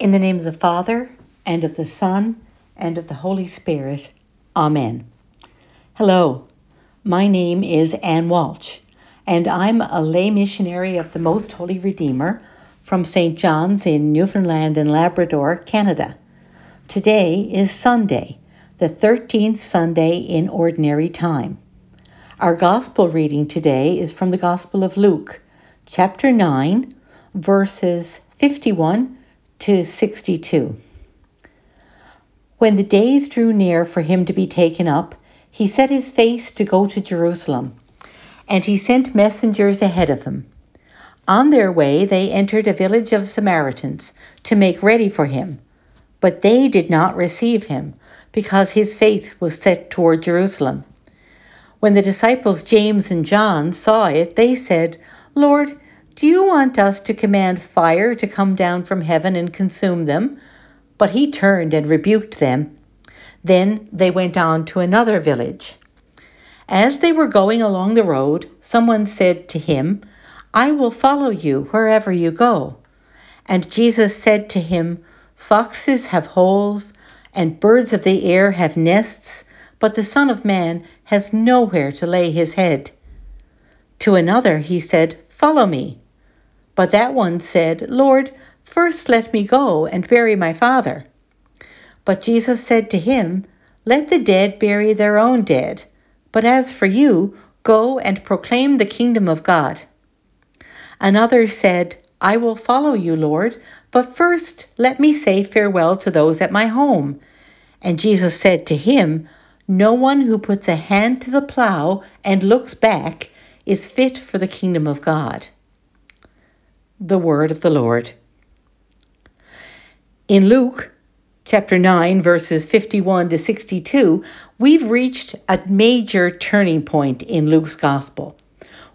In the name of the Father, and of the Son, and of the Holy Spirit. Amen. Hello, my name is Ann Walsh, and I'm a lay missionary of the Most Holy Redeemer from St. John's in Newfoundland and Labrador, Canada. Today is Sunday, the 13th Sunday in Ordinary Time. Our Gospel reading today is from the Gospel of Luke, chapter 9, verses 51 to 62. When the days drew near for him to be taken up, he set his face to go to Jerusalem, and he sent messengers ahead of him. On their way, they entered a village of Samaritans to make ready for him, but they did not receive him, because his face was set toward Jerusalem. When the disciples James and John saw it, they said, Lord, do you want us to command fire to come down from heaven and consume them? But he turned and rebuked them. Then they went on to another village. As they were going along the road, someone said to him, I will follow you wherever you go. And Jesus said to him, Foxes have holes, and birds of the air have nests, but the Son of Man has nowhere to lay his head. To another he said, Follow me. But that one said, Lord, first let me go and bury my father. But Jesus said to him, Let the dead bury their own dead. But as for you, go and proclaim the kingdom of God. Another said, I will follow you, Lord, but first let me say farewell to those at my home. And Jesus said to him, No one who puts a hand to the plow and looks back is fit for the kingdom of God. The word of the Lord. In Luke chapter 9, verses 51 to 62, we've reached a major turning point in Luke's gospel.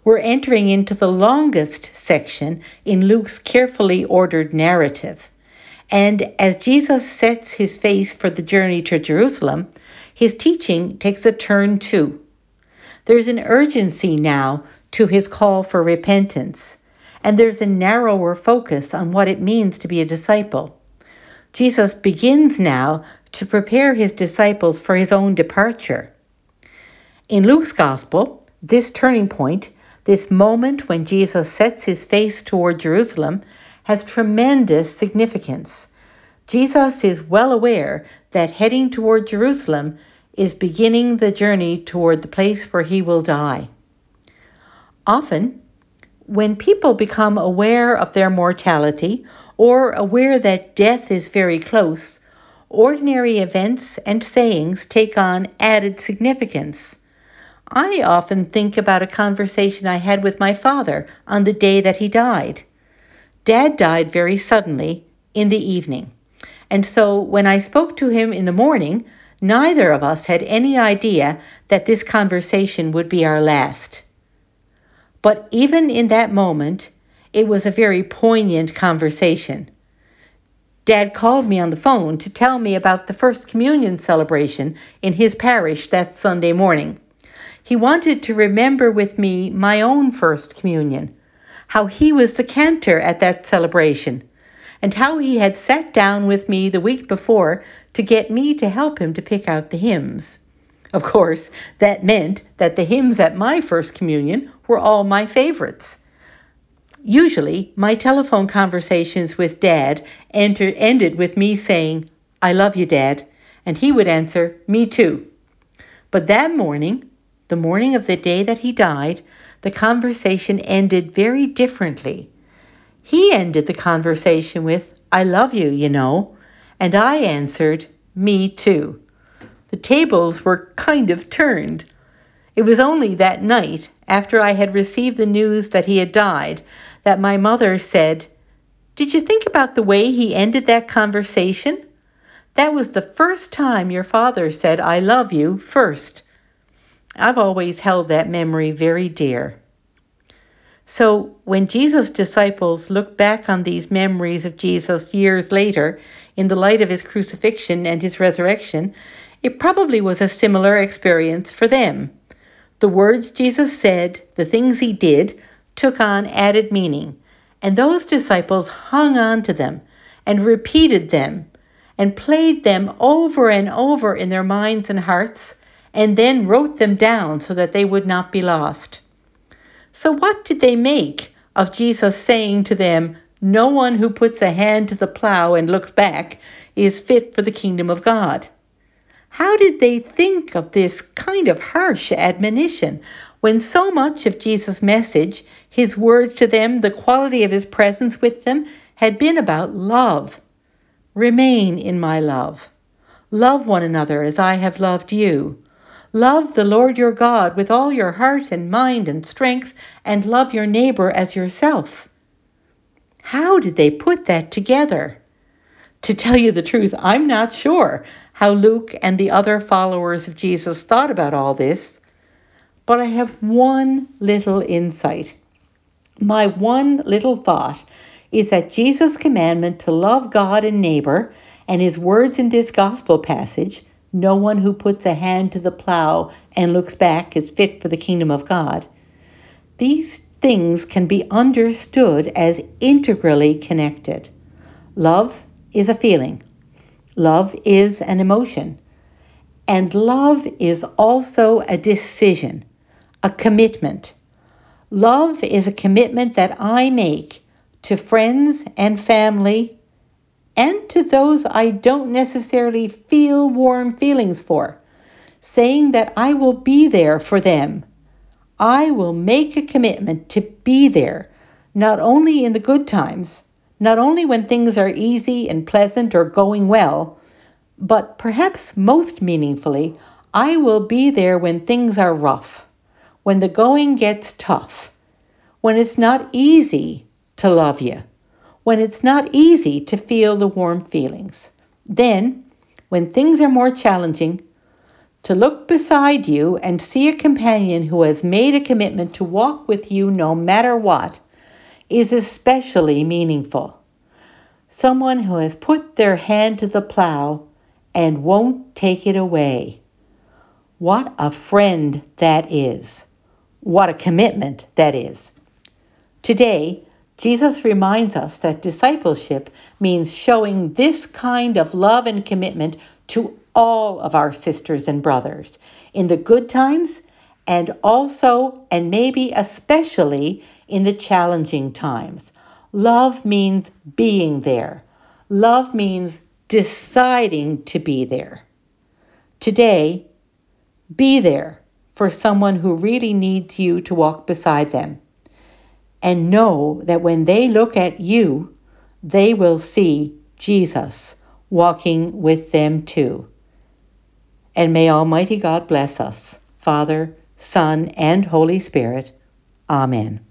We're entering into the longest section in Luke's carefully ordered narrative. And as Jesus sets his face for the journey to Jerusalem, his teaching takes a turn too. There's an urgency now to his call for repentance and there's a narrower focus on what it means to be a disciple. Jesus begins now to prepare his disciples for his own departure. In Luke's Gospel, this turning point, this moment when Jesus sets his face toward Jerusalem, has tremendous significance. Jesus is well aware that heading toward Jerusalem is beginning the journey toward the place where he will die. Often, when people become aware of their mortality or aware that death is very close, ordinary events and sayings take on added significance. I often think about a conversation I had with my father on the day that he died. Dad died very suddenly in the evening, and so when I spoke to him in the morning, neither of us had any idea that this conversation would be our last. But even in that moment, it was a very poignant conversation. Dad called me on the phone to tell me about the First Communion celebration in his parish that Sunday morning. He wanted to remember with me my own First Communion, how he was the cantor at that celebration, and how he had sat down with me the week before to get me to help him to pick out the hymns. Of course, that meant that the hymns at my First Communion were all my favorites. Usually, my telephone conversations with Dad ended with me saying, I love you, Dad, and he would answer, Me too. But that morning, the morning of the day that he died, the conversation ended very differently. He ended the conversation with, I love you, you know, and I answered, Me too the tables were kind of turned. It was only that night, after I had received the news that he had died, that my mother said, Did you think about the way he ended that conversation? That was the first time your father said, I love you, first. I've always held that memory very dear. So, when Jesus' disciples look back on these memories of Jesus years later, in the light of his crucifixion and his resurrection, it probably was a similar experience for them. The words Jesus said, the things he did, took on added meaning, and those disciples hung on to them and repeated them and played them over and over in their minds and hearts and then wrote them down so that they would not be lost. So, what did they make of Jesus saying to them, No one who puts a hand to the plow and looks back is fit for the kingdom of God? How did they think of this kind of harsh admonition when so much of Jesus' message, his words to them, the quality of his presence with them, had been about love? Remain in my love. Love one another as I have loved you. Love the Lord your God with all your heart and mind and strength, and love your neighbor as yourself. How did they put that together? To tell you the truth, I'm not sure how Luke and the other followers of Jesus thought about all this, but I have one little insight. My one little thought is that Jesus' commandment to love God and neighbor and his words in this gospel passage no one who puts a hand to the plow and looks back is fit for the kingdom of God. These things can be understood as integrally connected. Love is a feeling, love is an emotion, and love is also a decision, a commitment. Love is a commitment that I make to friends and family and to those I don't necessarily feel warm feelings for, saying that I will be there for them. I will make a commitment to be there, not only in the good times, not only when things are easy and pleasant or going well, but perhaps most meaningfully, I will be there when things are rough, when the going gets tough, when it's not easy to love you when it's not easy to feel the warm feelings. Then, when things are more challenging, to look beside you and see a companion who has made a commitment to walk with you no matter what is especially meaningful. Someone who has put their hand to the plow and won't take it away. What a friend that is. What a commitment that is. Today, Jesus reminds us that discipleship means showing this kind of love and commitment to all of our sisters and brothers in the good times and also, and maybe especially, in the challenging times. Love means being there. Love means deciding to be there. Today, be there for someone who really needs you to walk beside them and know that when they look at you, they will see Jesus walking with them too. And may Almighty God bless us, Father, Son, and Holy Spirit. Amen.